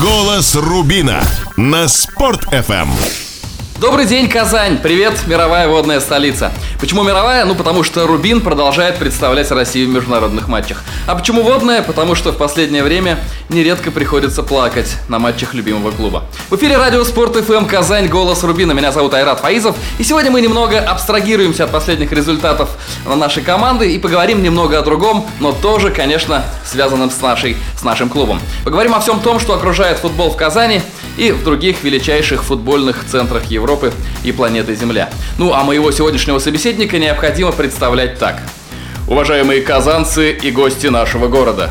Голос Рубина на Спорт FM. Добрый день, Казань! Привет, мировая водная столица. Почему мировая? Ну, потому что Рубин продолжает представлять Россию в международных матчах. А почему водная? Потому что в последнее время нередко приходится плакать на матчах любимого клуба. В эфире радио Спорт ФМ Казань, голос Рубина. Меня зовут Айрат Фаизов. И сегодня мы немного абстрагируемся от последних результатов на нашей команды и поговорим немного о другом, но тоже, конечно, связанном с, нашей, с нашим клубом. Поговорим о всем том, что окружает футбол в Казани и в других величайших футбольных центрах Европы и планеты Земля. Ну а моего сегодняшнего собеседника необходимо представлять так. Уважаемые казанцы и гости нашего города.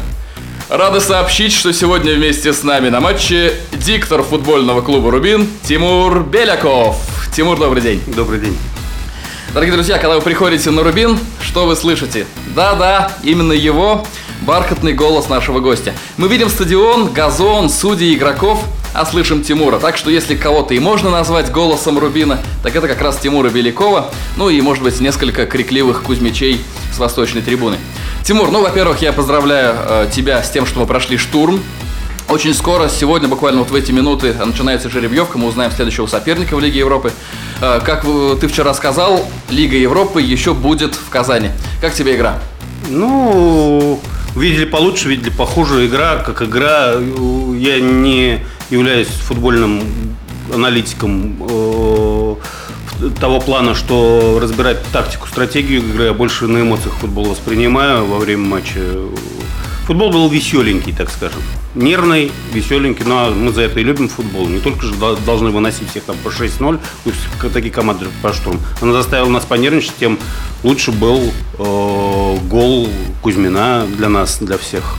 Рады сообщить, что сегодня вместе с нами на матче диктор футбольного клуба «Рубин» Тимур Беляков. Тимур, добрый день. Добрый день. Дорогие друзья, когда вы приходите на Рубин, что вы слышите? Да-да, именно его бархатный голос нашего гостя. Мы видим стадион, газон, судьи, игроков, а слышим Тимура. Так что если кого-то и можно назвать голосом Рубина, так это как раз Тимура Белякова, ну и, может быть, несколько крикливых кузьмичей с восточной трибуны. Тимур, ну, во-первых, я поздравляю э, тебя с тем, что мы прошли штурм. Очень скоро, сегодня, буквально вот в эти минуты, начинается жеребьевка, мы узнаем следующего соперника в Лиге Европы. Э, как ты вчера сказал, Лига Европы еще будет в Казани. Как тебе игра? Ну, видели получше, видели похуже. Игра как игра. Я не являюсь футбольным аналитиком э, того плана, что разбирать тактику, стратегию игры, я больше на эмоциях футбол воспринимаю во время матча. Футбол был веселенький, так скажем. Нервный, веселенький. Но мы за это и любим футбол. Не только же должны выносить всех там по 6-0, такие команды по штурм. Она заставила нас понервничать, тем лучше был э, гол Кузьмина для нас, для всех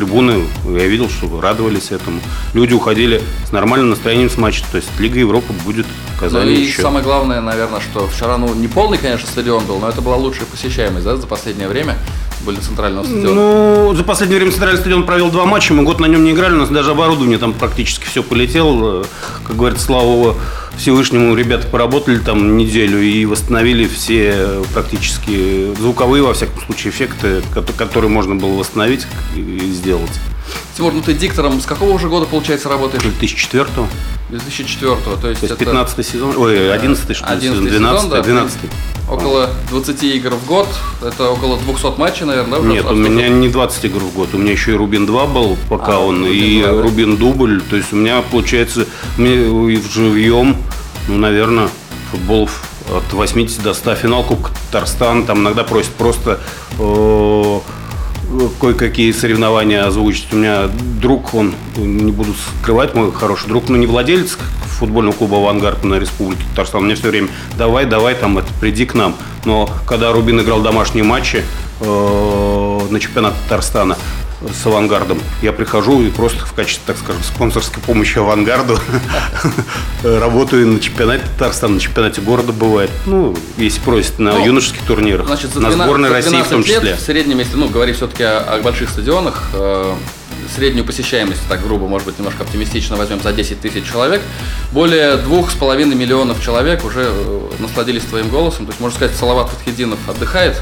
трибуны, я видел, что радовались этому. Люди уходили с нормальным настроением с матча. То есть Лига Европы будет в Казани ну и еще. самое главное, наверное, что вчера, ну, не полный, конечно, стадион был, но это была лучшая посещаемость, да, за последнее время были центрального стадиона? Ну, за последнее время центральный стадион провел два матча, мы год на нем не играли, у нас даже оборудование там практически все полетело. Как говорится, слава Всевышнему, ребята поработали там неделю и восстановили все практически звуковые, во всяком случае, эффекты, которые можно было восстановить и сделать. Тимур, ну ты диктором с какого уже года, получается, работаешь? 2004 2004 то есть, то есть 15 сезон, ой, 11 что ли, 11 сезон, 12 сезон, да? 12 Около 20 игр в год, это около 200 матчей, наверное, да? Нет, у меня не 20 игр в год, у меня еще и Рубин 2 был, пока а, он, Рубин и 2, Рубин дубль, то есть у меня получается, мне живьем, ну, наверное, футболов от 80 до 100, финал Кубка Татарстан, там иногда просят просто э, кое-какие соревнования озвучить. У меня друг, он, не буду скрывать, мой хороший друг, но не владелец футбольного клуба «Авангард» на Республике Татарстан. Мне все время давай, давай, там, это, приди к нам. Но когда Рубин играл домашние матчи э, на чемпионат Татарстана, с авангардом. Я прихожу и просто в качестве, так скажем, спонсорской помощи авангарду работаю на чемпионате Татарстана, на чемпионате города бывает. Ну, если просят на ну, юношеских турнирах, значит, за 12, на сборной России в том числе. В среднем, если ну, говорить все-таки о, о больших стадионах, э, среднюю посещаемость, так грубо, может быть, немножко оптимистично возьмем, за 10 тысяч человек, более двух с половиной миллионов человек уже э, насладились твоим голосом. То есть, можно сказать, Салават Фатхидинов отдыхает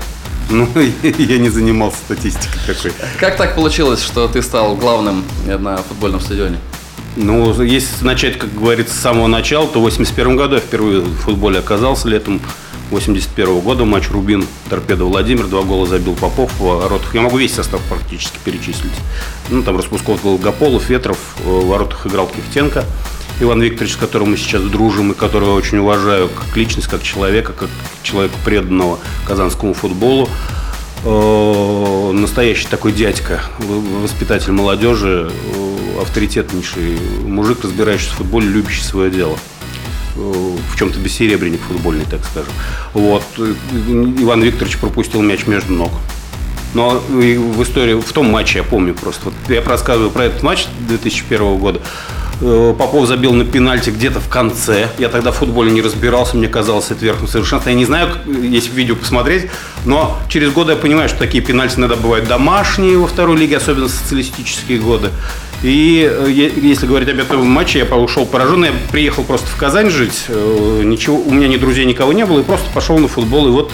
ну, я не занимался статистикой такой. Как так получилось, что ты стал главным на футбольном стадионе? Ну, если начать, как говорится, с самого начала, то в 81 году я впервые в футболе оказался летом 81 года. Матч Рубин, Торпедо Владимир, два гола забил Попов в воротах. Я могу весь состав практически перечислить. Ну, там Распусков, Голгополов, Ветров, в воротах играл Кихтенко. Иван Викторович, с которым мы сейчас дружим и которого очень уважаю как личность, как человека, как человека преданного казанскому футболу. Э, настоящий такой дядька, воспитатель молодежи, э, авторитетнейший мужик, разбирающийся в футболе, любящий свое дело э, в чем-то бессеребренник футбольный, так скажем. Вот. Иван Викторович пропустил мяч между ног. Но в истории, в том матче, я помню просто, вот я рассказываю про этот матч 2001 года, Попов забил на пенальти где-то в конце. Я тогда в футболе не разбирался, мне казалось это верхом совершенства. Я не знаю, если видео посмотреть, но через годы я понимаю, что такие пенальти иногда бывают домашние во второй лиге, особенно социалистические годы. И э, если говорить об этом матче, я ушел пораженный. Я приехал просто в Казань жить. Э, ничего, у меня ни друзей, никого не было. И просто пошел на футбол. И вот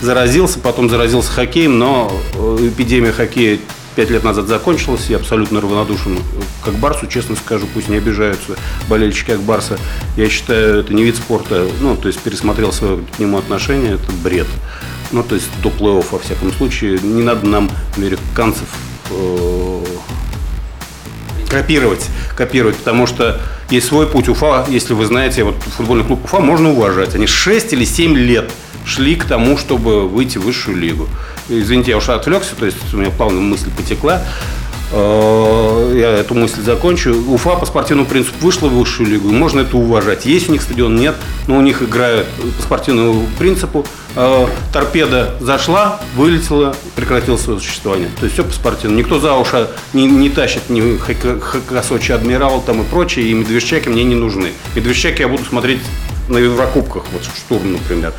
заразился, потом заразился хоккеем, но эпидемия хоккея пять лет назад закончилась. Я абсолютно равнодушен к Акбарсу, честно скажу, пусть не обижаются болельщики Акбарса. Я считаю, это не вид спорта, ну, то есть пересмотрел свое к нему отношение, это бред. Ну, то есть до плей-офф, во всяком случае. Не надо нам американцев э, копировать, копировать, потому что есть свой путь. Уфа, если вы знаете, вот футбольный клуб Уфа можно уважать. Они 6 или 7 лет шли к тому, чтобы выйти в высшую лигу. Извините, я уж отвлекся, то есть у меня плавно мысль потекла. Э, я эту мысль закончу. Уфа по спортивному принципу вышла в высшую лигу, можно это уважать. Есть у них стадион, нет, но у них играют по спортивному принципу. Э, торпеда зашла, вылетела, прекратила свое существование. То есть все по спортивному. Никто за уши не, не тащит ни Сочи Адмирал там и прочее, и медвежчаки мне не нужны. Медвежчаки я буду смотреть на Еврокубках, вот штурм, например.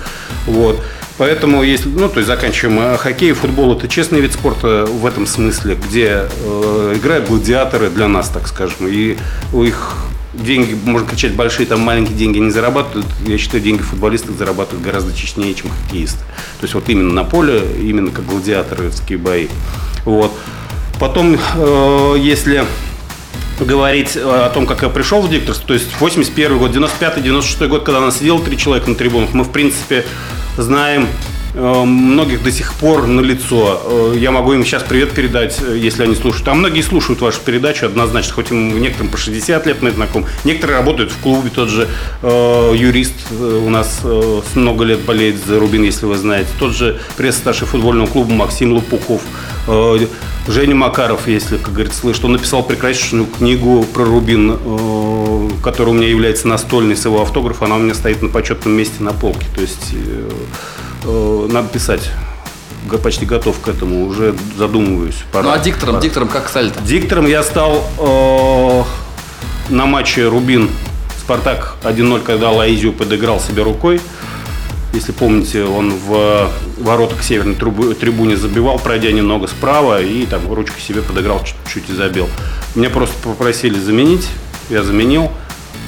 Вот. Поэтому, если, ну, то есть заканчиваем э, хоккей, футбол это честный вид спорта в этом смысле, где э, играют гладиаторы для нас, так скажем, и у их деньги, можно кричать, большие, там маленькие деньги не зарабатывают. Я считаю, деньги футболистов зарабатывают гораздо честнее, чем хоккеисты. То есть вот именно на поле, именно как гладиаторские бои. Вот. Потом, э, если говорить о том, как я пришел в дикторство, то есть 81 год, 95-96 год, когда нас сидело три человека на трибунах, мы, в принципе, знаем многих до сих пор на лицо. Э, я могу им сейчас привет передать, э, если они слушают. А многие слушают вашу передачу однозначно, хоть им некоторым по 60 лет мы знаком. Некоторые работают в клубе, тот же э, юрист у нас э, много лет болеет за Рубин, если вы знаете. Тот же пресс-старший футбольного клуба Максим Лопухов. Э, Женя Макаров, если, как говорится, слышит, он написал прекраснейшую книгу про Рубин, э, которая у меня является настольной с его автографом, она у меня стоит на почетном месте на полке. То есть э, э, надо писать почти готов к этому, уже задумываюсь. Пора, ну а диктором, пора. диктором как стали-то? Диктором я стал э, на матче Рубин Спартак 1-0, когда Лаизию подыграл себе рукой. Если помните, он в ворота к северной трибуне забивал, пройдя немного справа, и там ручкой себе подыграл чуть-чуть и забил. Меня просто попросили заменить, я заменил.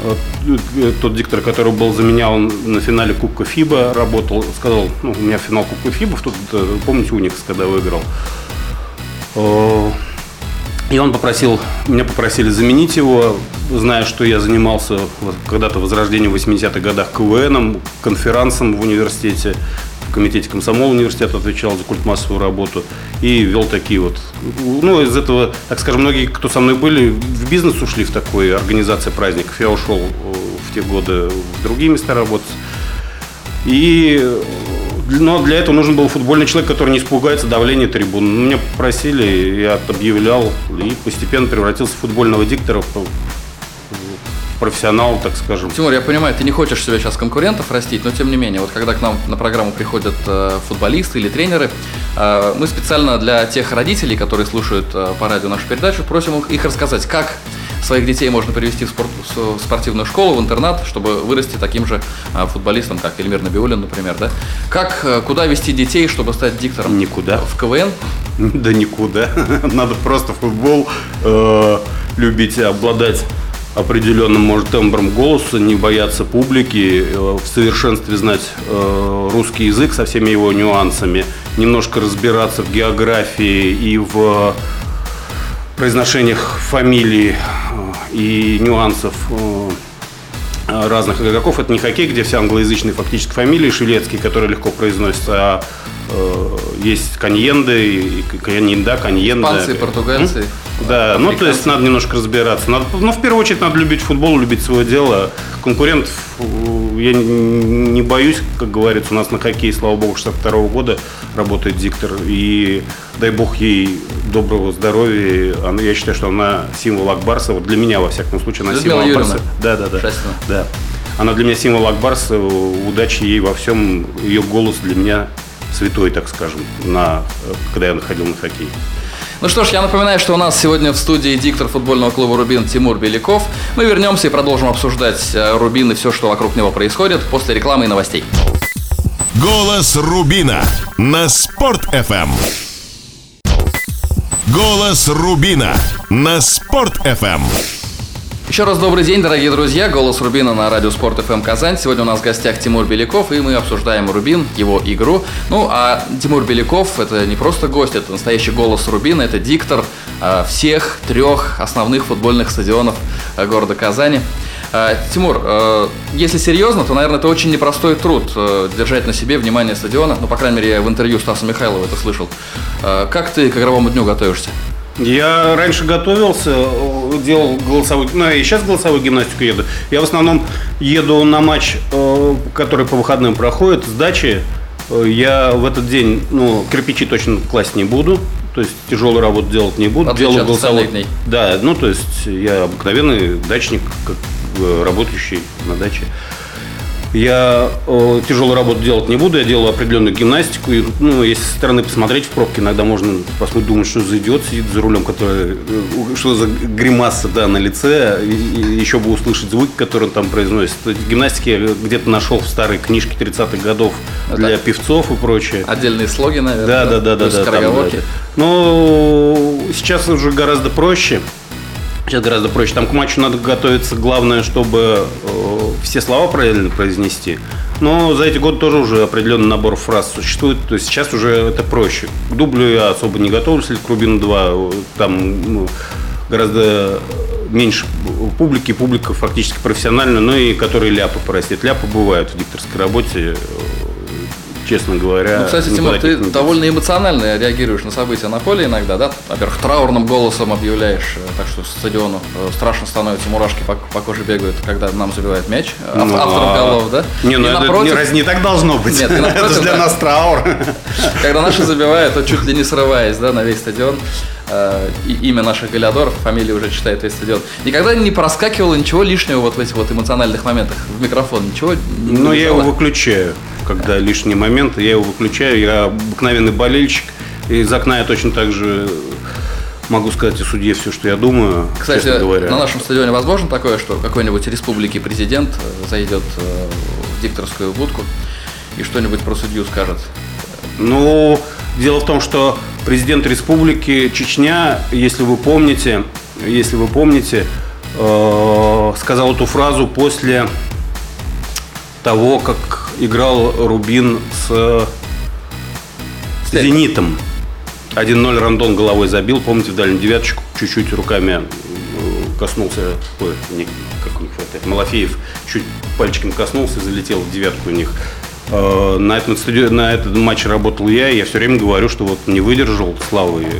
Э, тот диктор, который был заменял на финале Кубка ФИБА, работал, сказал, ну, у меня финал Кубка ФИБА, тут, э, помните, Уникс, когда выиграл. Э, и он попросил, меня попросили заменить его, зная, что я занимался когда-то возрождением в 80-х годах КВНом, конферансом в университете, в комитете комсомола университета отвечал за культмассовую работу и вел такие вот. Ну, из этого, так скажем, многие, кто со мной были, в бизнес ушли в такой организации праздников. Я ушел э, в те годы в другие места работать. И но для этого нужен был футбольный человек, который не испугается давления трибун. Меня попросили, я объявлял и постепенно превратился в футбольного диктора, профессионал, так скажем. Тимур, я понимаю, ты не хочешь себя сейчас конкурентов растить, но тем не менее, вот когда к нам на программу приходят э, футболисты или тренеры, э, мы специально для тех родителей, которые слушают э, по радио нашу передачу, просим их рассказать, как своих детей можно привести в, спорт, в спортивную школу, в интернат, чтобы вырасти таким же а, футболистом, как Эльмир Набиулин, например, да? Как, э, куда вести детей, чтобы стать диктором? Никуда. В КВН? Да никуда. Надо просто футбол э, любить, обладать определенным, может, тембром голоса, не бояться публики, э, в совершенстве знать э, русский язык со всеми его нюансами, немножко разбираться в географии и в произношениях фамилий э, и нюансов разных игроков. Это не хоккей, где все англоязычные фактически фамилии шведские, которые легко произносятся, а есть каньенды, каньенда, каньенда. Испанцы, португальцы. Да, ну то есть надо немножко разбираться. Надо, ну, в первую очередь надо любить футбол, любить свое дело. Конкурентов я не боюсь, как говорится, у нас на хоккее, слава богу, 62 -го года работает диктор. И дай бог ей доброго здоровья. Она, я считаю, что она символ Акбарса. Вот для меня, во всяком случае, она символ. Акбарса. Да, да, да. да. Она для меня символ Акбарса. Удачи ей во всем. Ее голос для меня святой, так скажем, на, когда я находил на хоккей. Ну что ж, я напоминаю, что у нас сегодня в студии диктор футбольного клуба «Рубин» Тимур Беляков. Мы вернемся и продолжим обсуждать э, «Рубин» и все, что вокруг него происходит после рекламы и новостей. Голос Рубина на Спорт-ФМ. Голос Рубина на Спорт-ФМ. Еще раз добрый день, дорогие друзья. Голос Рубина на радио Спорт ФМ Казань. Сегодня у нас в гостях Тимур Беляков, и мы обсуждаем Рубин, его игру. Ну, а Тимур Беляков это не просто гость, это настоящий голос Рубина, это диктор э, всех трех основных футбольных стадионов э, города Казани. Э, Тимур, если серьезно, то, наверное, это очень непростой труд держать на себе внимание стадиона. Ну, по крайней мере, я в интервью Стаса Михайлова это слышал. Как ты к игровому дню готовишься? Я раньше готовился, делал голосовую, ну и сейчас голосовую гимнастику еду. Я в основном еду на матч, э, который по выходным проходит, с дачи. Э, я в этот день, ну, кирпичи точно класть не буду, то есть тяжелую работу делать не буду. Делаю голосовую. Дней. Да, ну то есть я обыкновенный дачник, как э, работающий на даче. Я э, тяжелую работу делать не буду, я делаю определенную гимнастику. И, ну, если со стороны посмотреть в пробке, иногда можно посмотреть, думать, что за идиот сидит за рулем, который, э, что за гримаса да, на лице, и, и еще бы услышать звуки, которые он там произносит. Гимнастики я где-то нашел в старой книжке 30-х годов Это для певцов и прочее. Отдельные слоги, наверное. Да, да, да, да. да, да, там, да. Но сейчас уже гораздо проще. Сейчас гораздо проще. Там к матчу надо готовиться. Главное, чтобы э, все слова правильно произнести. Но за эти годы тоже уже определенный набор фраз существует. То есть сейчас уже это проще. К дублю я особо не готовлюсь, к Рубину 2. Там ну, гораздо меньше публики, публика фактически профессиональная, но и которые ляпы простит. Ляпы бывают в дикторской работе честно говоря. Ну, кстати, Тимур, ты довольно эмоционально реагируешь на события на поле иногда, да? Во-первых, траурным голосом объявляешь, э, так что стадиону э, страшно становится, мурашки по, по коже бегают, когда нам забивает мяч. Ав, ну, автором голов, да? Не, ну и это напротив... не, раз не так должно быть. Нет, напротив, это для нас траур. Когда наши забивают, то чуть ли не срываясь, да, на весь стадион. Э, имя наших голядоров, фамилия уже читает весь стадион. Никогда не проскакивало ничего лишнего вот в этих вот эмоциональных моментах в микрофон? Ничего не Ну, я его выключаю, когда лишний момент, я его выключаю. Я обыкновенный болельщик. Из окна я точно так же могу сказать и судье все, что я думаю. Кстати, говоря. на нашем стадионе возможно такое, что какой-нибудь республики президент э, зайдет э, в дикторскую будку и что-нибудь про судью скажет? Ну, дело в том, что президент республики Чечня, если вы помните, если вы помните, э, сказал эту фразу после того, как играл Рубин с Зенитом. 1-0 Рандон головой забил, помните, в дальнюю девяточку чуть-чуть руками э, коснулся, ой, не, как у них это, Малафеев чуть пальчиком коснулся, залетел в девятку у них. Э, на этом, на этот матч работал я, и я все время говорю, что вот не выдержал Славы э,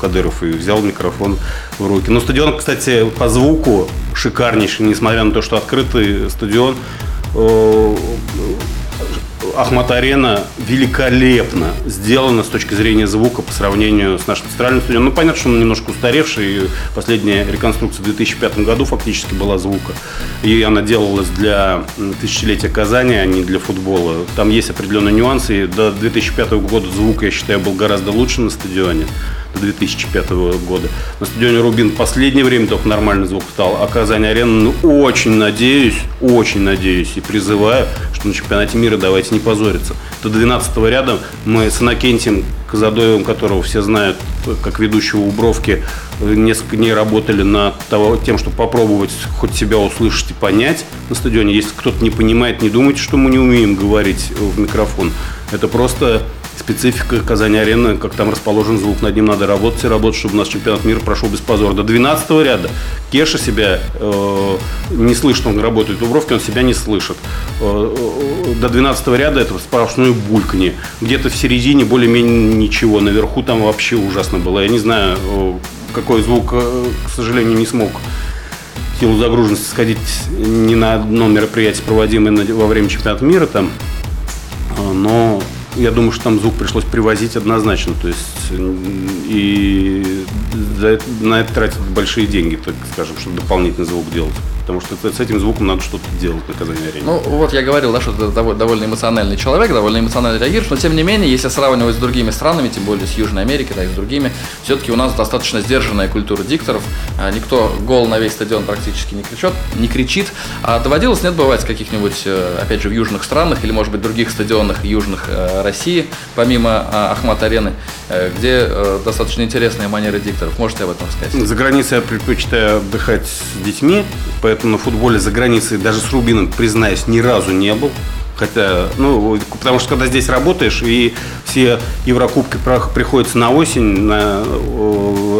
Кадыров и взял микрофон в руки. Но стадион, кстати, по звуку шикарнейший, несмотря на то, что открытый стадион. Э, Ахмат-арена великолепно сделана с точки зрения звука по сравнению с нашим центральным стадионом. Ну, понятно, что он немножко устаревший. Последняя реконструкция в 2005 году фактически была звука. И она делалась для тысячелетия Казани, а не для футбола. Там есть определенные нюансы. И до 2005 года звук, я считаю, был гораздо лучше на стадионе 2005 года. На стадионе Рубин в последнее время только нормальный звук стал. А Казань-арена, ну, очень надеюсь, очень надеюсь и призываю, что на чемпионате мира давайте не позориться. До 12 ряда мы с Иннокентием Казадоевым, которого все знают как ведущего Убровки, несколько дней работали над того, тем, чтобы попробовать хоть себя услышать и понять на стадионе. Если кто-то не понимает, не думайте, что мы не умеем говорить в микрофон. Это просто специфика Казани-арены, как там расположен звук, над ним надо работать и работать, чтобы у нас чемпионат мира прошел без позора. До 12 ряда Кеша себя э, не слышит, он работает в Дубровке, он себя не слышит. Э, э, до 12 ряда это сплошное бульканье. Где-то в середине более-менее ничего, наверху там вообще ужасно было. Я не знаю, э, какой звук, э, к сожалению, не смог силу загруженности сходить ни на одно мероприятие, проводимое во время чемпионата мира там. Э, но я думаю, что там звук пришлось привозить однозначно. То есть и это, на это тратят большие деньги, так скажем, чтобы дополнительный звук делать. Потому что с этим звуком надо что-то делать на Казани-арене. Ну, вот я говорил, да, что ты довольно эмоциональный человек, довольно эмоционально реагируешь, но тем не менее, если сравнивать с другими странами, тем более с Южной Америкой, да и с другими, все-таки у нас достаточно сдержанная культура дикторов. А, никто гол на весь стадион практически не кричит, не кричит. А доводилось, нет, бывать каких-нибудь, э, опять же, в южных странах или, может быть, других стадионах южных э, России, помимо а, Ахмат-арены, э, где достаточно интересные манеры дикторов. Можете об этом сказать? За границей я предпочитаю отдыхать с детьми, поэтому на футболе за границей даже с Рубином, признаюсь, ни разу не был. Хотя, ну, потому что когда здесь работаешь, и все Еврокубки приходятся на осень, на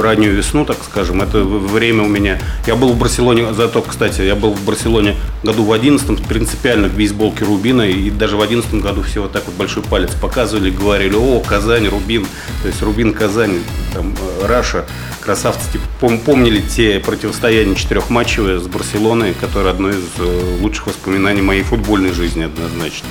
раннюю весну, так скажем, это время у меня. Я был в Барселоне, зато, кстати, я был в Барселоне году в 11 принципиально к бейсболке Рубина, и даже в 11 году все вот так вот большой палец показывали, говорили, о, Казань, Рубин, то есть Рубин, Казань, там, э, Раша красавцы типа, пом- помнили те противостояния четырехматчевые с Барселоной, которые одно из э, лучших воспоминаний моей футбольной жизни однозначно.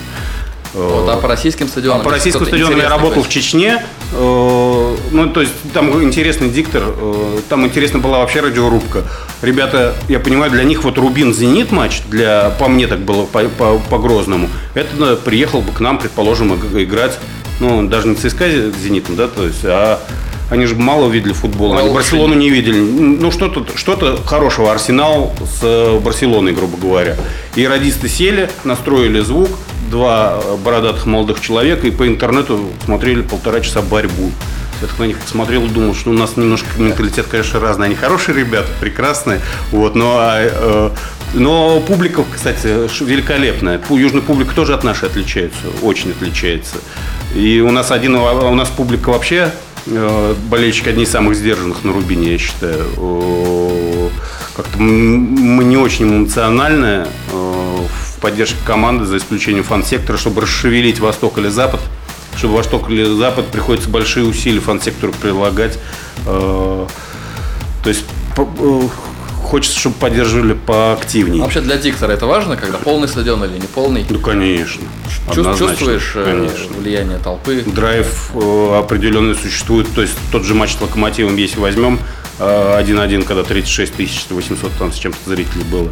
Вот, а по российским стадионам? А по российским стадионам я работал в Чечне. Э, ну, то есть там интересный диктор. Э, там интересна была вообще радиорубка. Ребята, я понимаю, для них вот Рубин-Зенит матч, для, по мне так было, по, по, по Грозному, это приехал бы к нам, предположим, играть, ну, даже не ЦСКА Зенитом, да, то есть, а они же мало видели футбола, они Барселону не видели. Ну, что-то что хорошего. Арсенал с э, Барселоной, грубо говоря. И радисты сели, настроили звук, два бородатых молодых человека, и по интернету смотрели полтора часа борьбу. Я так на них посмотрел и думал, что у нас немножко менталитет, конечно, разный. Они хорошие ребята, прекрасные. Вот, но, а, э, но публика, кстати, великолепная. Южная публика тоже от нашей отличается, очень отличается. И у нас один, у нас публика вообще Э, болельщики одни из самых сдержанных на Рубине, я считаю. Как-то мы не очень эмоциональны э, в поддержке команды, за исключением фан-сектора, чтобы расшевелить Восток или Запад. Чтобы Восток или Запад приходится большие усилия фан-сектору прилагать. Э, то есть хочется, чтобы поддерживали поактивнее. Вообще для диктора это важно, когда полный стадион или не полный? Ну, конечно. Чувств, чувствуешь э, конечно. влияние толпы? Драйв э, определенный существует. То есть тот же матч с Локомотивом, если возьмем, 1-1, э, когда 36 тысяч 800 там с чем-то зрителей было.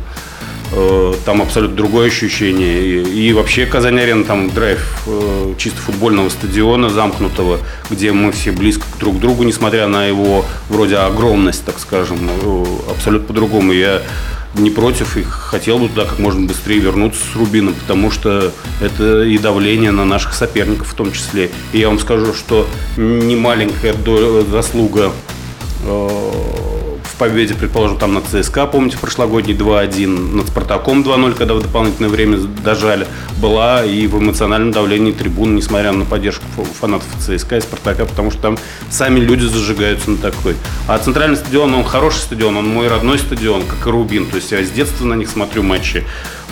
Э, там абсолютно другое ощущение. И, и вообще Казань-Арена, там драйв э, чисто футбольного стадиона замкнутого, где мы все близко друг к другу, несмотря на его вроде огромность, так скажем, э, абсолютно по-другому. Я не против и хотел бы туда как можно быстрее вернуться с Рубином, потому что это и давление на наших соперников в том числе. И я вам скажу, что не маленькая заслуга в победе, предположим, там на ЦСКА, помните, прошлогодний 2-1, над Спартаком 2-0, когда в дополнительное время дожали, была и в эмоциональном давлении трибун, несмотря на поддержку фанатов ЦСКА и Спартака, потому что там сами люди зажигаются на такой. А центральный стадион, он хороший стадион, он мой родной стадион, как и Рубин, то есть я с детства на них смотрю матчи.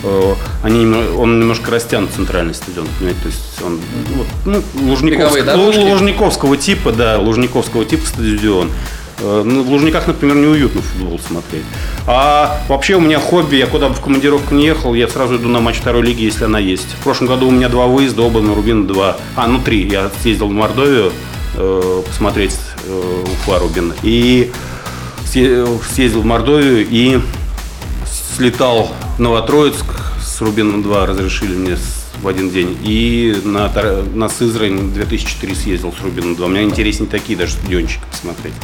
Э, они, он немножко растянут центральный стадион, понимаете, то есть он вот, ну, Лужниковского, Лужниковского типа, да, Лужниковского типа стадион. Э, ну, в Лужниках, например, неуютно футбол смотреть. А вообще у меня хобби, я куда бы в командировку не ехал, я сразу иду на матч второй лиги, если она есть. В прошлом году у меня два выезда, оба на Рубин два. А, ну три. Я съездил в Мордовию э, посмотреть э, Уфа Рубин. И съездил в Мордовию и слетал в Новотроицк с Рубином 2, разрешили мне в один день. И на, на Сызрань 2004 съездил с Рубином 2. У меня интереснее такие даже стадиончики посмотреть.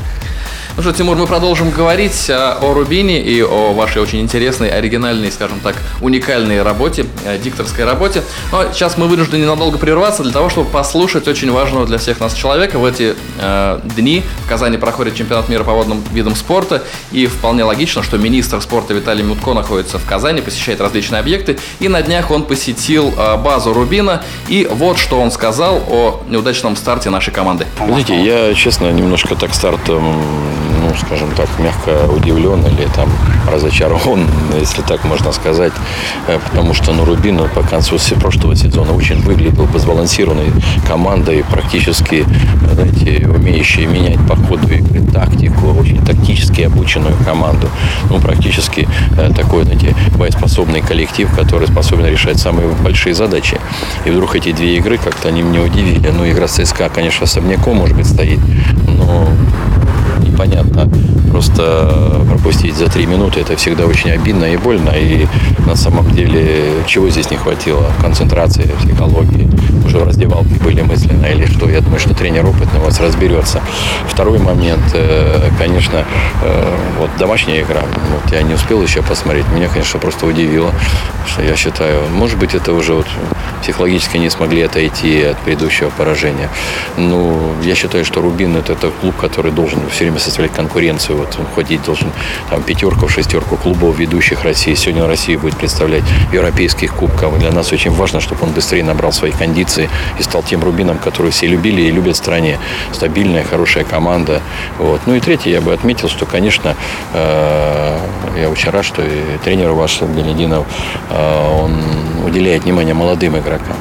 Ну что, Тимур, мы продолжим говорить э, о Рубине и о вашей очень интересной, оригинальной, скажем так, уникальной работе, э, дикторской работе. Но сейчас мы вынуждены ненадолго прерваться для того, чтобы послушать очень важного для всех нас человека. В эти э, дни в Казани проходит чемпионат мира по водным видам спорта, и вполне логично, что министр спорта Виталий Мутко находится в Казани, посещает различные объекты, и на днях он посетил э, базу Рубина, и вот что он сказал о неудачном старте нашей команды. Знаете, я, честно, немножко так стартом ну, скажем так, мягко удивлен или там разочарован, если так можно сказать, э, потому что ну, Рубин ну, по концу прошлого сезона очень выглядел бы сбалансированной командой, практически, знаете, умеющей менять по ходу игры тактику, очень тактически обученную команду, ну, практически э, такой, знаете, боеспособный коллектив, который способен решать самые большие задачи. И вдруг эти две игры как-то они меня удивили. Ну, игра с ЦСКА, конечно, особняком, может быть, стоит, но понятно. Просто пропустить за три минуты это всегда очень обидно и больно. И на самом деле, чего здесь не хватило? Концентрации, психологии. Уже в раздевалке были мысленно или что. Я думаю, что тренер опытный у вас разберется. Второй момент, э, конечно, э, вот домашняя игра. Вот я не успел еще посмотреть. Меня, конечно, просто удивило. Что я считаю, может быть, это уже вот психологически не смогли отойти от предыдущего поражения. Ну, я считаю, что Рубин это клуб, который должен все время составлять конкуренцию. Вот он ходить должен там пятерку, шестерку клубов ведущих России. Сегодня Россия будет представлять европейских кубков. Для нас очень важно, чтобы он быстрее набрал свои кондиции и стал тем Рубином, который все любили и любят в стране. Стабильная, хорошая команда. Вот. Ну и третье, я бы отметил, что, конечно, э, я очень рад, что и тренер ваш, Белединов, э, он уделяет внимание молодым игрокам.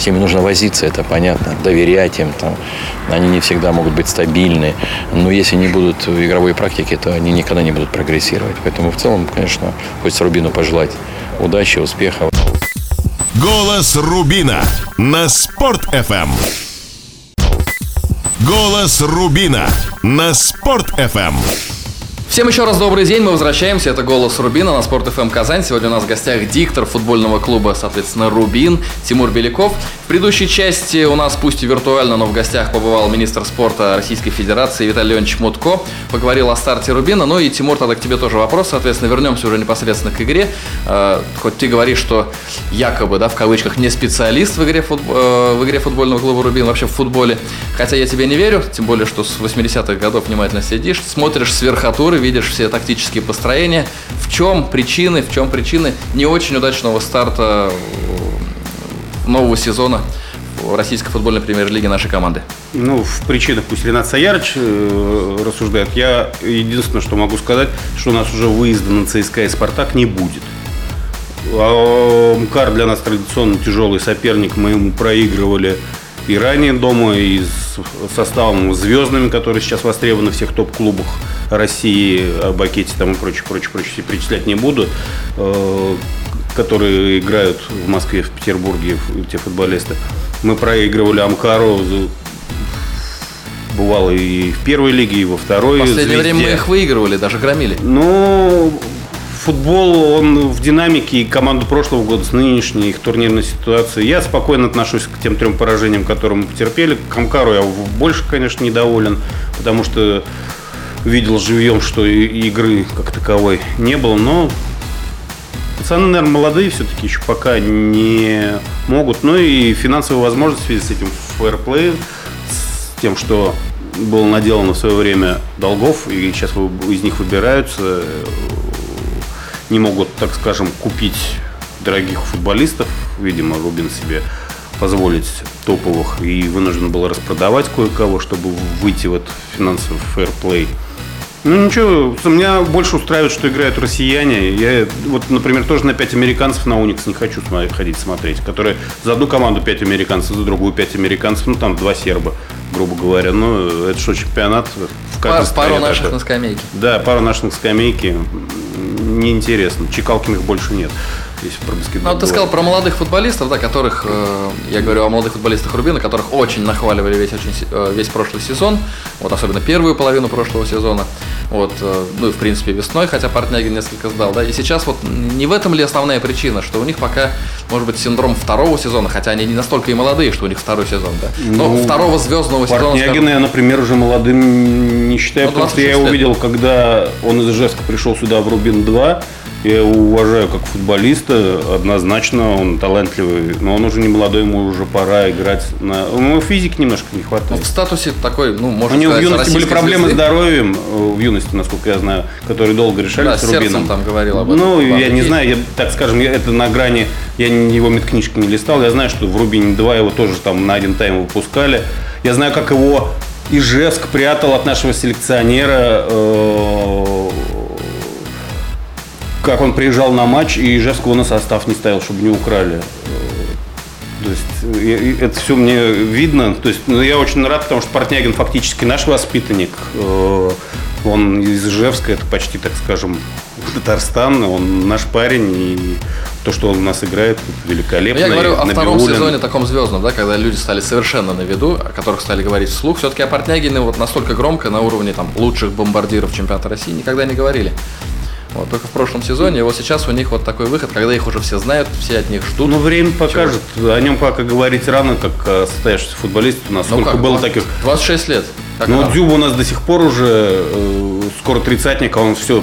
С ними нужно возиться, это понятно, доверять им. Там. Они не всегда могут быть стабильны. Но если не будут в игровой практике, то они никогда не будут прогрессировать. Поэтому в целом, конечно, хочется Рубину пожелать удачи, успехов. Голос Рубина на Спорт FM. Голос Рубина на Спорт FM. Всем еще раз добрый день, мы возвращаемся, это «Голос Рубина» на Спорт ФМ Казань. Сегодня у нас в гостях диктор футбольного клуба, соответственно, Рубин, Тимур Беляков. В предыдущей части у нас, пусть и виртуально, но в гостях побывал министр спорта Российской Федерации Виталий Леонидович Мутко. Поговорил о старте Рубина, ну и, Тимур, тогда к тебе тоже вопрос, соответственно, вернемся уже непосредственно к игре. Э, хоть ты говоришь, что якобы, да, в кавычках, не специалист в игре, футб... э, в игре футбольного клуба Рубин, вообще в футболе, хотя я тебе не верю, тем более, что с 80-х годов внимательно следишь, смотришь с верхотуры, видишь все тактические построения. В чем причины, в чем причины не очень удачного старта нового сезона российской футбольной премьер-лиге нашей команды? Ну, в причинах пусть Ренат Саярыч э, рассуждает. Я единственное, что могу сказать, что у нас уже выезда на ЦСКА и Спартак не будет. А МКАР для нас традиционно тяжелый соперник. Мы ему проигрывали и ранее дома, и с составом звездными, которые сейчас востребованы в всех топ-клубах России, о Бакете там и прочее, прочее, прочее, перечислять не буду, э, которые играют в Москве, в Петербурге, те футболисты. Мы проигрывали Амкару, бывало и в первой лиге, и во второй. В последнее звезде. время мы их выигрывали, даже громили. Ну, футбол, он в динамике и команду прошлого года с нынешней их турнирной ситуацией. Я спокойно отношусь к тем трем поражениям, которые мы потерпели. К Амкару я больше, конечно, недоволен, потому что видел живьем, что игры как таковой не было, но пацаны, наверное, молодые все-таки еще пока не могут. Ну и финансовые возможности в связи с этим фэрплей, с тем, что было наделано в свое время долгов, и сейчас из них выбираются, не могут, так скажем, купить дорогих футболистов. Видимо, Рубин себе позволить топовых и вынужден был распродавать кое-кого, чтобы выйти в этот финансовый фэрплей. Ну ничего, меня больше устраивает, что играют россияне. Я вот, например, тоже на 5 американцев на Уникс не хочу смотреть, ходить смотреть, которые за одну команду 5 американцев, за другую 5 американцев, ну там два серба, грубо говоря. Ну, это что, чемпионат в каждой Пар, Пару наших такой. на скамейке. Да, пару наших на скамейке. Неинтересно. Чекалкиных больше нет если про баскетбол. Ну, ты сказал про молодых футболистов, да, которых, э, я говорю о молодых футболистах Рубина, которых очень нахваливали весь, очень, э, весь прошлый сезон, вот особенно первую половину прошлого сезона, вот, э, ну и в принципе весной, хотя Портнягин несколько сдал, да, и сейчас вот не в этом ли основная причина, что у них пока, может быть, синдром второго сезона, хотя они не настолько и молодые, что у них второй сезон, да, но ну, второго звездного сезона. Портнягина я, например, уже молодым не считаю, ну, потому что я его увидел, когда он из Ижевска пришел сюда в Рубин 2, я его уважаю как футболиста, однозначно он талантливый, но он уже не молодой, ему уже пора играть на... Ну, физики немножко не хватает. Ну, в статусе такой, ну, можно У него сказать, в юности были проблемы звезды. с здоровьем, э, в юности, насколько я знаю, которые долго решались да, с Рубином. там говорил об этом. Ну, я не знаю, я, так скажем, я, это на грани, я его медкнижки не листал, я знаю, что в Рубине 2 его тоже там на один тайм выпускали. Я знаю, как его Ижевск прятал от нашего селекционера э, как он приезжал на матч, и Ижевского на состав не ставил, чтобы не украли. То есть это все мне видно. То есть ну, я очень рад, потому что Портнягин фактически наш воспитанник. Э, Он из Ижевска, это почти, так скажем, Татарстан. Он наш парень, и то, что он у нас играет, великолепно. Я говорю о втором сезоне таком звездном, да, когда люди стали совершенно на виду, о которых стали говорить вслух. Все-таки о Портнягине вот настолько громко на уровне там лучших бомбардиров чемпионата России никогда не говорили. Вот, только в прошлом сезоне, и вот сейчас у них вот такой выход, когда их уже все знают, все от них ждут. Ну, время покажет. О нем пока говорить рано, как о состоявшийся футболист. У нас Ну сколько как, было 20 таких. 26 лет. Ну, рано? Дзюба у нас до сих пор уже э, скоро тридцатник, а он все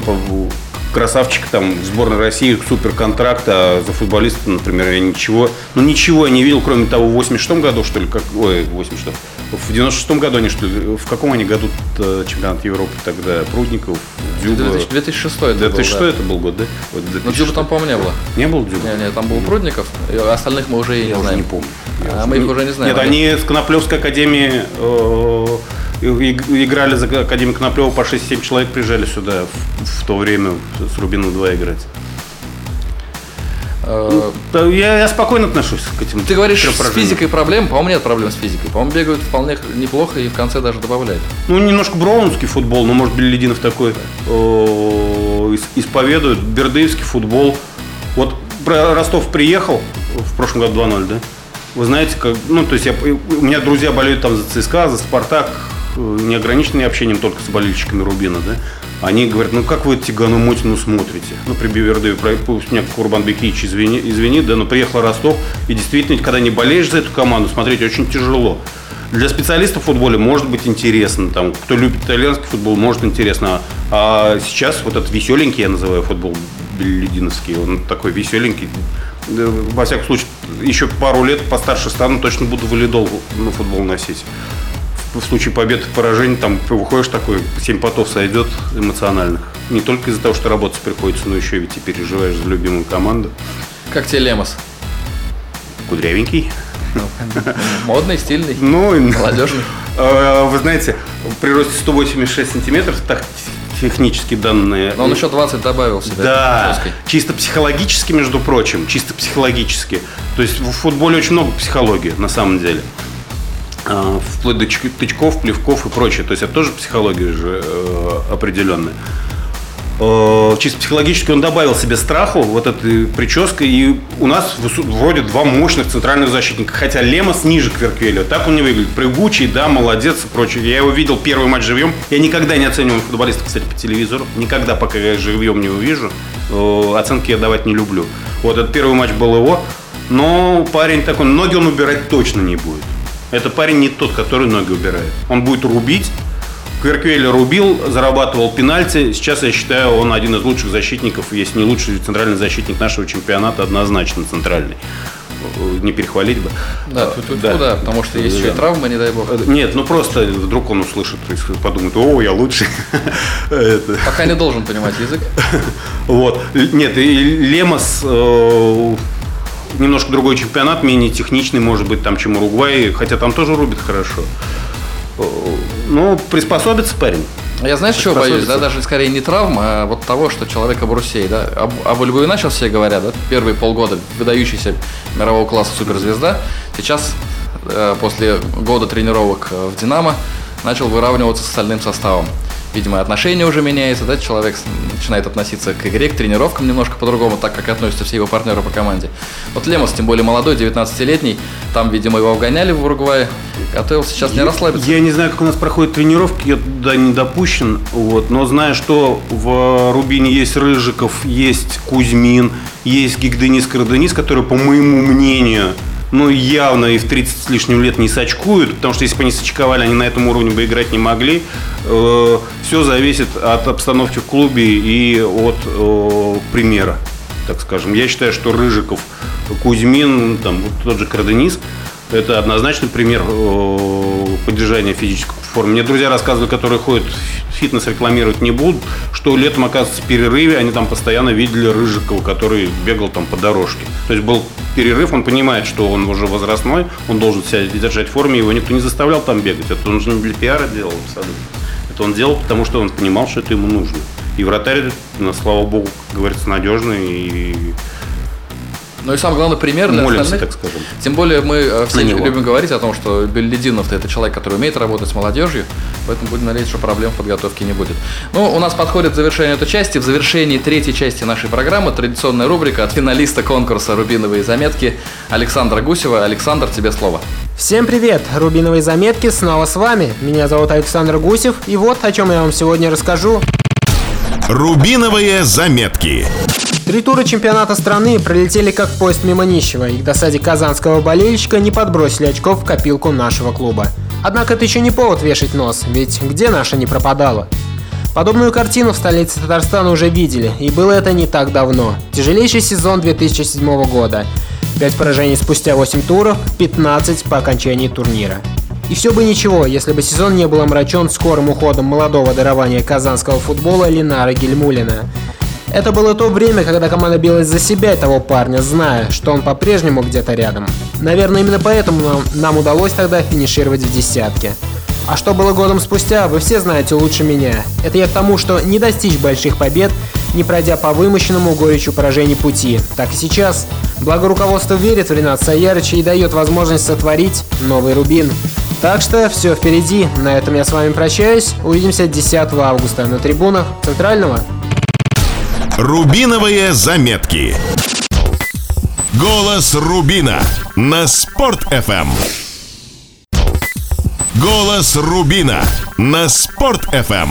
красавчик там в сборной России, супер контракт, а за футболиста, например, я ничего, ну ничего я не видел, кроме того, в 86 году, что ли, как, ой, 86 в 96 году они, что ли, в каком они году э, чемпионат Европы тогда, Прудников, Дзюба, 2000 2006 это был, 2006 да. это был год, да? Вот Но 2006. Дзюба там, по-моему, не было. Не был Дзюба? Не, не, там был Прудников, и остальных мы уже и не Я уже знаем. не помню. А мы их уже не знаем. Нет, они с Коноплевской академии э, играли за Академию Коноплева по 6-7 человек приезжали сюда в, в то время с Рубином 2 играть. Э, Да, Я, я спокойно отношусь к этим Ты говоришь, с физикой проблем, по-моему, нет проблем с физикой. По-моему, бегают вполне неплохо и в конце даже добавляют. Ну, немножко броунский футбол, но, может, Белединов такой э, ис- исповедует. Бердыевский футбол. Вот про Ростов приехал в прошлом году 2-0, да? Вы знаете, как, ну, то есть я, у меня друзья болеют там за ЦСКА, за Спартак, э, не ограничены общением только с болельщиками Рубина, да? Они говорят, ну как вы Тигану Мотину смотрите? Ну, при про- пусть меня Курбан Бекич извини, извинит, да, но приехал Ростов, и действительно, когда не болеешь за эту команду, смотреть очень тяжело. Для специалистов в футболе может быть интересно, там, кто любит итальянский футбол, может интересно. А сейчас вот этот веселенький, я называю футбол беллидиновский, он такой веселенький. Во всяком случае, еще пару лет постарше стану, точно буду валидол на футбол носить. В случае побед и поражений там выходишь такой, семь потов сойдет эмоциональных. Не только из-за того, что работать приходится, но еще ведь и переживаешь за любимую команду. Как тебе Лемос? Кудрявенький. Модный, стильный, Ну, молодежный. Э, Вы знаете, при росте 186 сантиметров, так технически данные. Но он еще 20 добавил себе. Да, жесткой. чисто психологически, между прочим, чисто психологически. То есть в футболе очень много психологии, на самом деле. А, Вплоть до чк- тычков, плевков и прочее. То есть это тоже психология же э, определенная. Э, Чисто психологически он добавил себе страху вот этой прической. И у нас вроде два мощных центральных защитника. Хотя Лемос ниже Кверквеля. Так он не выглядит. Прыгучий, да, молодец и прочее. Я его видел первый матч живьем. Я никогда не оцениваю футболистов, кстати, по телевизору. Никогда, пока я живьем не увижу. Э, Оценки я давать не люблю. Вот этот первый матч был его. Но парень такой, ноги он убирать точно не будет. Это парень не тот, который ноги убирает. Он будет рубить. Кверквеля рубил, зарабатывал пенальти. Сейчас, я считаю, он один из лучших защитников, если не лучший центральный защитник нашего чемпионата, однозначно центральный. Не перехвалить бы. Да, тут, тут, Да. да, потому что есть еще и Да. травмы, не дай бог. Э, Нет, ну просто вдруг он услышит подумает, о, я лучший. Пока не должен понимать язык. Вот. Нет, и Лемос э, немножко другой чемпионат, менее техничный, может быть, там, чем Уругвай, хотя там тоже рубит хорошо. Ну, приспособится парень. Я знаешь, чего боюсь, да? Даже скорее не травм, а вот того, что человек обрусей, да? Об, об Ильгуина сейчас все говорят, да? Первые полгода выдающийся мирового класса суперзвезда. Сейчас, э, после года тренировок э, в «Динамо», начал выравниваться с остальным составом. Видимо, отношение уже меняется, да? Человек начинает относиться к игре, к тренировкам немножко по-другому, так как относятся все его партнеры по команде. Вот Лемос, тем более молодой, 19-летний, там, видимо, его вгоняли в Уругвае, готовился сейчас не расслабиться. Я не знаю, как у нас проходят тренировки, я туда не допущен, вот, но знаю, что в Рубине есть Рыжиков, есть Кузьмин, есть Гигденис Караденис, которые, по моему мнению, ну, явно и в 30 с лишним лет не сачкуют, потому что если бы они сачковали, они на этом уровне бы играть не могли. все зависит от обстановки в клубе и от э, примера, так скажем. Я считаю, что Рыжиков, Кузьмин, там, тот же Карденис, это однозначный пример э, поддержания физической формы. Мне друзья рассказывали, которые ходят фитнес рекламировать не будут, что летом, оказывается, в перерыве они там постоянно видели Рыжикова, который бегал там по дорожке. То есть был перерыв, он понимает, что он уже возрастной, он должен себя держать в форме, его никто не заставлял там бегать. Это он же не для пиара делал абсолютно. Это он делал, потому что он понимал, что это ему нужно. И вратарь, ну, слава богу, как говорится, надежный и Ну и самый главный пример для Молимся, остальных. так скажем. Тем более мы э, все любим говорить о том, что Беллидинов это человек, который умеет работать с молодежью, поэтому будем надеяться, что проблем в подготовке не будет. Ну, у нас подходит завершение этой части. В завершении третьей части нашей программы традиционная рубрика от финалиста конкурса «Рубиновые заметки» Александра Гусева. Александр, тебе слово. Всем привет! Рубиновые заметки снова с вами. Меня зовут Александр Гусев, и вот о чем я вам сегодня расскажу. Рубиновые заметки. Три тура чемпионата страны пролетели как поезд мимо нищего, и к досаде казанского болельщика не подбросили очков в копилку нашего клуба. Однако это еще не повод вешать нос, ведь где наша не пропадала? Подобную картину в столице Татарстана уже видели, и было это не так давно. Тяжелейший сезон 2007 года. 5 поражений спустя 8 туров, 15 по окончании турнира. И все бы ничего, если бы сезон не был омрачен скорым уходом молодого дарования казанского футбола Ленара Гельмулина. Это было то время, когда команда билась за себя и того парня, зная, что он по-прежнему где-то рядом. Наверное, именно поэтому нам, нам удалось тогда финишировать в десятке. А что было годом спустя, вы все знаете лучше меня. Это я к тому, что не достичь больших побед, не пройдя по вымощенному горечью поражений пути. Так и сейчас. Благо руководство верит в Рената Саярыча и дает возможность сотворить новый Рубин. Так что все впереди. На этом я с вами прощаюсь. Увидимся 10 августа на трибунах Центрального. Рубиновые заметки. Голос Рубина на Спорт FM. Голос Рубина на Спорт FM.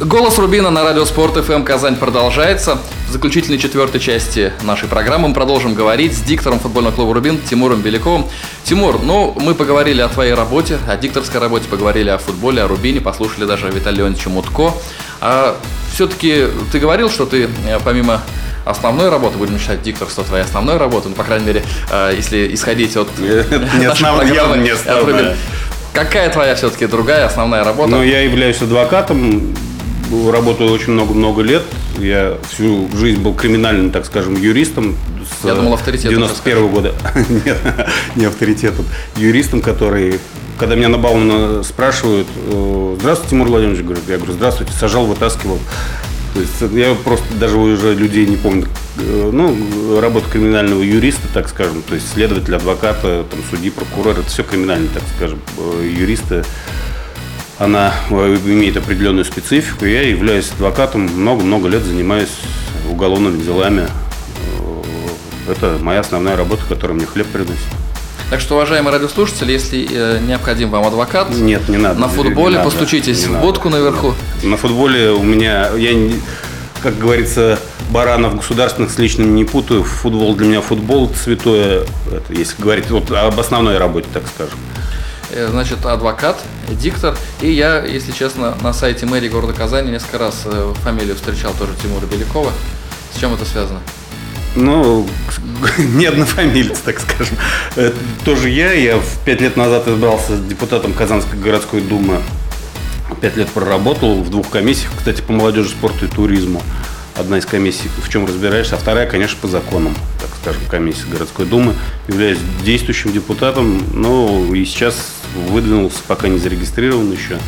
Голос Рубина на радио Спорт ФМ Казань продолжается. В заключительной четвертой части нашей программы мы продолжим говорить с диктором футбольного клуба Рубин Тимуром Беляковым. Тимур, ну, мы поговорили о твоей работе, о дикторской работе, поговорили о футболе, о Рубине, послушали даже Виталия Леонидовича Мутко. А все-таки ты говорил, что ты э, помимо основной работы, будем считать дикторство твоей основной работы, ну, по крайней мере, э, если исходить от нашей программы, не от основная. Какая твоя все-таки другая основная работа? Но я являюсь адвокатом, работаю очень много-много лет. Я всю жизнь был криминальным, так скажем, юристом. С Я думал, авторитетом 91 года. Нет, не авторитетом. Юристом, который, когда меня на Баумана спрашивают, э, здравствуйте, Тимур Владимирович, говорю, я говорю, здравствуйте, сажал, вытаскивал. То есть я просто даже уже людей не помню. Э, Ну, работа криминального юриста, так скажем, то есть следователь, адвоката, там, судьи, прокурор, это все криминальные, так скажем, э, юристы она э, имеет определенную специфику. Я являюсь адвокатом, много-много лет занимаюсь уголовными делами. Э, Это моя основная работа, которая мне хлеб приносит. Так что, уважаемые радиослушатели, если э, необходим вам адвокат, Нет, не надо. на Не футболе надо, постучитесь не в надо. будку наверху. На футболе у меня, я, не- как говорится, баранов государственных с личными не путаю. Футбол для меня футбол святое, это, если говорить вот об основной работе, так скажем. Э, Значит, адвокат, диктор. И я, если честно, на сайте мэрии города Казани несколько раз э, фамилию встречал тоже Тимура Белякова. С чем это связано? Ну, не однофамилец, так скажем. Это тоже я. Я пять лет назад избрался депутатом Казанской городской думы. Пять лет проработал в двух комиссиях, кстати, по молодежи, спорту и туризму. Одна из комиссий, в чем разбираешься, а вторая, конечно, по законам, так скажем, комиссия городской думы. Являюсь действующим депутатом, но и сейчас выдвинулся, пока не зарегистрирован еще.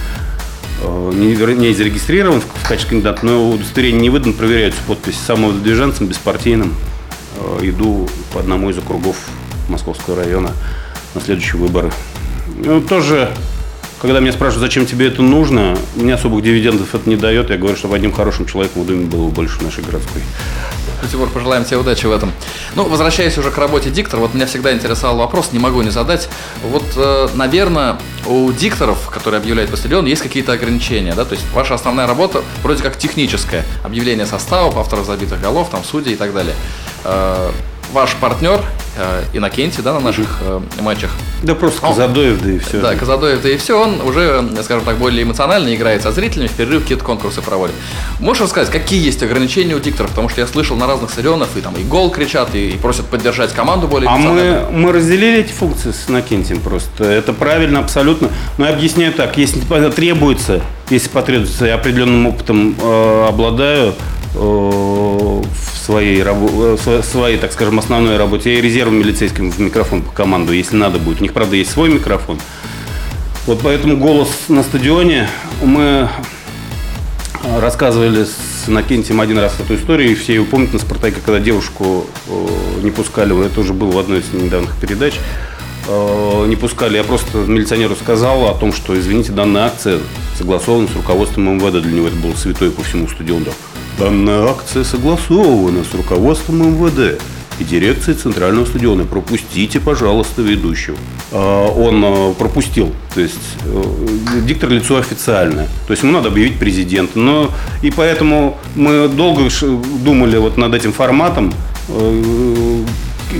Э, Не, вер- не зарегистрирован в качестве кандидата, но удостоверение не выдан, проверяются подписи самовыдвиженцем, беспартийным. Э, Иду по одному из округов Московского района на следующие выборы. Ну, тоже, когда меня спрашивают, зачем тебе это нужно, мне особых дивидендов это не дает. Я говорю, чтобы одним хорошим человеком в Думе было больше нашей городской. Тимур, пожелаем тебе удачи в этом. Ну, возвращаясь уже к работе диктора, вот меня всегда интересовал вопрос, не могу не задать. Вот, э, наверное, у дикторов, которые объявляют по стадиону, есть какие-то ограничения, да? То есть ваша основная работа вроде как техническая. Объявление составов, авторов забитых голов, там, судей и так далее. Ваш партнер э, Иннокентий, да, на наших э, матчах, Да просто. Казадоев, да и все. да, Казадоев, да и все, он уже, э, скажем так, более эмоционально играет со зрителями, в перерыв какие-то конкурсы проводит. Можешь рассказать, какие есть ограничения у дикторов? Потому что я слышал на разных стадионах, и там и гол кричат, и, и просят поддержать команду более А мы, мы разделили эти функции с Иннокентием просто. Это правильно абсолютно. Но я объясняю так. Если потребуется, если потребуется, я определенным опытом э, обладаю э, своей, э, своей, так скажем, основной работе. И резервом милицейским в микрофон по команду, если надо будет. У них, правда, есть свой микрофон. Вот поэтому голос на стадионе мы рассказывали с Иннокентием один раз эту историю, и все ее помнят на «Спартаке», когда девушку э, не пускали, это уже было в одной из недавних передач, э, не пускали. Я просто милиционеру сказал о том, что, извините, данная акция согласована с руководством МВД. Для него это было святое по всему стадиону. Данная акция согласована с руководством МВД и дирекцией центрального стадиона. Пропустите, пожалуйста, ведущего. А, он а, пропустил. То есть э, диктор лицо официальное. То есть ему надо объявить президента. Но и поэтому мы долго думали вот над этим форматом. Э,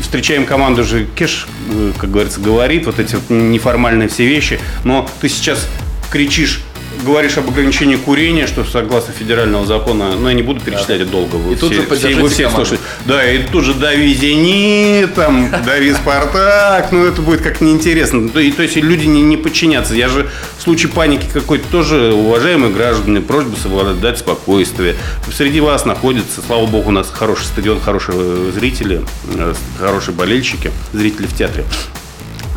встречаем команду же Кеш, э, как говорится, говорит вот эти неформальные все вещи. Но ты сейчас кричишь говоришь об ограничении курения, что согласно федерального закона, ну я не буду перечислять это долго. Вы и все, тут же все, вы все слушаете. Да, и тут же дави Зенит, там, дави Спартак, ну это будет как неинтересно. То, и, то есть люди не, не подчинятся. Я же в случае паники какой-то тоже, уважаемые граждане, просьба совладать спокойствие. Среди вас находится, слава богу, у нас хороший стадион, хорошие зрители, э, хорошие болельщики, зрители в театре.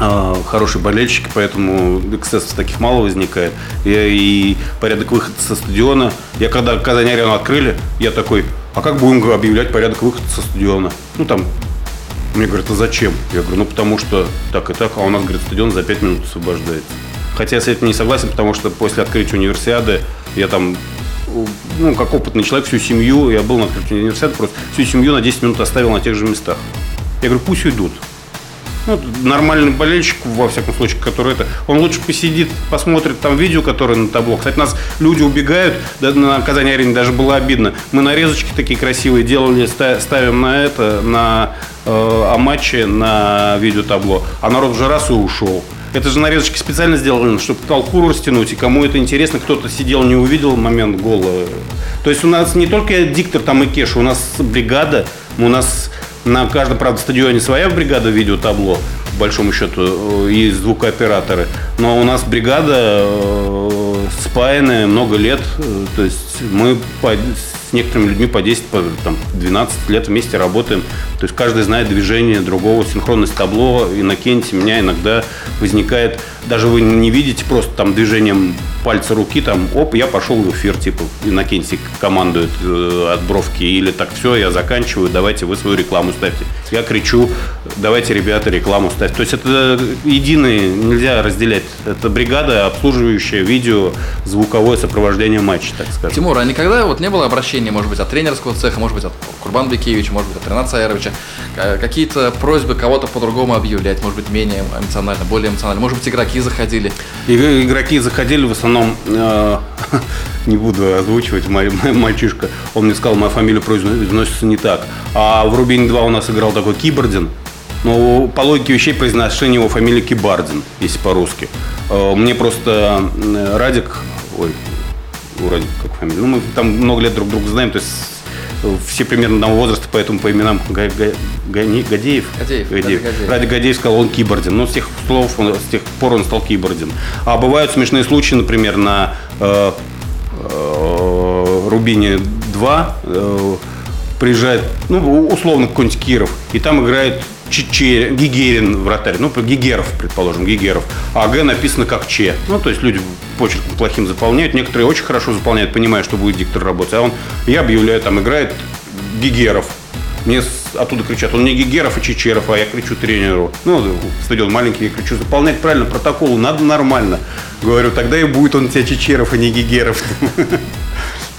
А, хорошие болельщики, поэтому эксцессов таких мало возникает. И, и порядок выхода со стадиона. Я когда Казань арену открыли, я такой, а как будем объявлять порядок выхода со стадиона? Ну там, мне говорят, а зачем? Я говорю, ну потому что так и так, а у нас, говорит, стадион за 5 минут освобождается. Хотя я с этим не согласен, потому что после открытия универсиады я там ну, как опытный человек, всю семью, я был на открытии универсиады, просто всю семью на 10 минут оставил на тех же местах. Я говорю, пусть уйдут. Ну, нормальный болельщик, во всяком случае, который это, он лучше посидит, посмотрит там видео, которое на табло. Кстати, нас люди убегают, да, на Казани арене даже было обидно. Мы нарезочки такие красивые делали, ставим на это, на э, о матче, на видео табло, а народ уже раз и ушел. Это же нарезочки специально сделаны, чтобы толпу растянуть. И кому это интересно, кто-то сидел, не увидел момент гола. То есть у нас не только диктор там и кеш, у нас бригада, у нас на каждом, правда, стадионе своя бригада видеотабло, по большому счету, э, и звукооператоры. Но у нас бригада э, спаянная много лет. Э, то есть мы с некоторыми людьми по 10, по там, 12 лет вместе работаем. То есть каждый знает движение другого, синхронность табло. И на меня иногда возникает, даже вы не видите просто там движением пальца руки, там, оп, я пошел в эфир, типа, Иннокентий командует э, от или так, все, я заканчиваю, давайте вы свою рекламу ставьте. Я кричу, давайте, ребята, рекламу ставьте. То есть это единые, нельзя разделять. Это бригада, обслуживающая видео, звуковое сопровождение матча, так сказать. Тимур, а никогда вот не было обращения, может быть, от тренерского цеха, может быть, от Курбан Бекевича, может быть, от Рената Саеровича, какие-то просьбы кого-то по-другому объявлять, может быть, менее эмоционально, более эмоционально, может быть, игроки заходили? Игроки заходили в основном э, не буду озвучивать, мальчишка, он мне сказал, моя фамилия произносится не так. А в Рубине 2 у нас играл такой Кибордин, но по логике вещей произношение его фамилии Кибардин, если по-русски. Э, мне просто э, Радик, ой, Радик как фамилия, ну мы там много лет друг друга знаем, то есть все примерно одного возраста, поэтому по именам Га, Га, Гани, Гадеев. Гадеев. Гадеев. Гадеев. Ради Гадеев сказал, он кибордин. Но с тех слов, он, с тех пор он стал кибордин. А бывают смешные случаи, например, на э, э, Рубине 2 э, приезжает, ну, условно, какой-нибудь Киров, и там играет Чече, Гигерин вратарь, ну, Гигеров, предположим, Гигеров, а Г написано как Че. Ну, то есть люди почерком плохим заполняют, некоторые очень хорошо заполняют, понимая, что будет диктор работать, а он, я объявляю, там играет Гигеров, мне оттуда кричат, он не Гигеров, а Чечеров, а я кричу тренеру. Ну, стадион маленький, я кричу, заполнять правильно протокол, надо нормально. Говорю, тогда и будет он тебя Чечеров, а не Гигеров.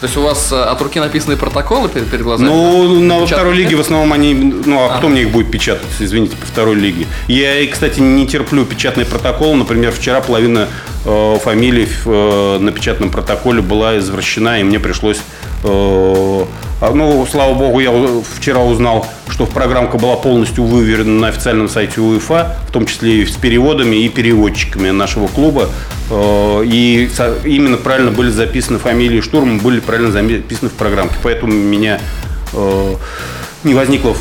То есть у вас э, от руки написанные протоколы перед, перед глазами? Ну, на второй лиге в основном они... Ну, а, а кто мне их будет печатать, извините, по второй лиге? Я, кстати, не терплю печатный протокол. Например, вчера половина э, фамилий э, на печатном протоколе была извращена, и мне пришлось э, ну, слава богу, я вчера узнал, что программка была полностью выверена на официальном сайте УЕФА, в том числе и с переводами и переводчиками нашего клуба. Э, и именно правильно были записаны фамилии штурма, были правильно записаны в программке. Поэтому у меня э, не возникло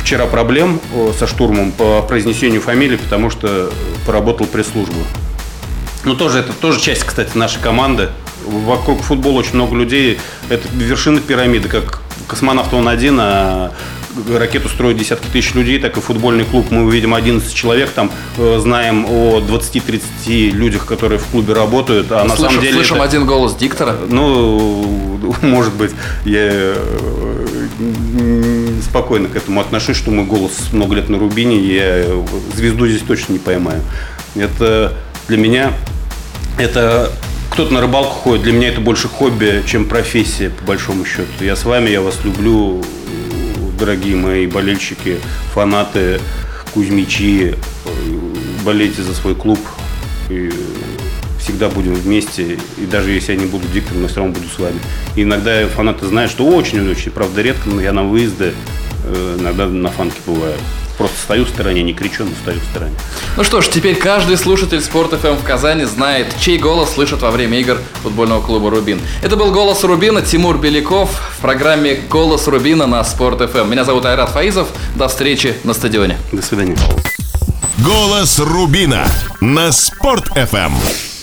вчера проблем э, со штурмом по произнесению фамилии, потому что поработал пресс-служба. Ну, тоже это тоже часть, кстати, нашей команды вокруг футбола очень много людей. Это вершина пирамиды, как космонавт он один, а ракету строят десятки тысяч людей, так и футбольный клуб. Мы увидим 11 человек, там э, знаем о 20-30 людях, которые в клубе работают. А на Слышим, самом деле слышим это- один голос диктора. ну, может быть, я э, спокойно к этому отношусь, что мой голос много лет на Рубине, я звезду здесь точно не поймаю. Это для меня, это кто-то на рыбалку ходит, для меня это больше хобби, чем профессия, по большому счету. Я с вами, я вас люблю, дорогие мои болельщики, фанаты, кузьмичи, болейте за свой клуб. И всегда будем вместе, и даже если я не буду диктором, я все равно буду с вами. И иногда фанаты знают, что очень-очень, правда, редко, но я на выезды э, иногда на фанке бываю. Просто стою в стороне, не кричу, но стою в стороне. Ну что ж, теперь каждый слушатель Спорт ФМ в Казани знает, чей голос слышат во время игр футбольного клуба «Рубин». Это был голос Рубина Тимур Беляков в программе «Голос Рубина» на Спорт ФМ. Меня зовут Айрат Фаизов. До встречи на стадионе. До свидания. Голос Рубина на Спорт FM.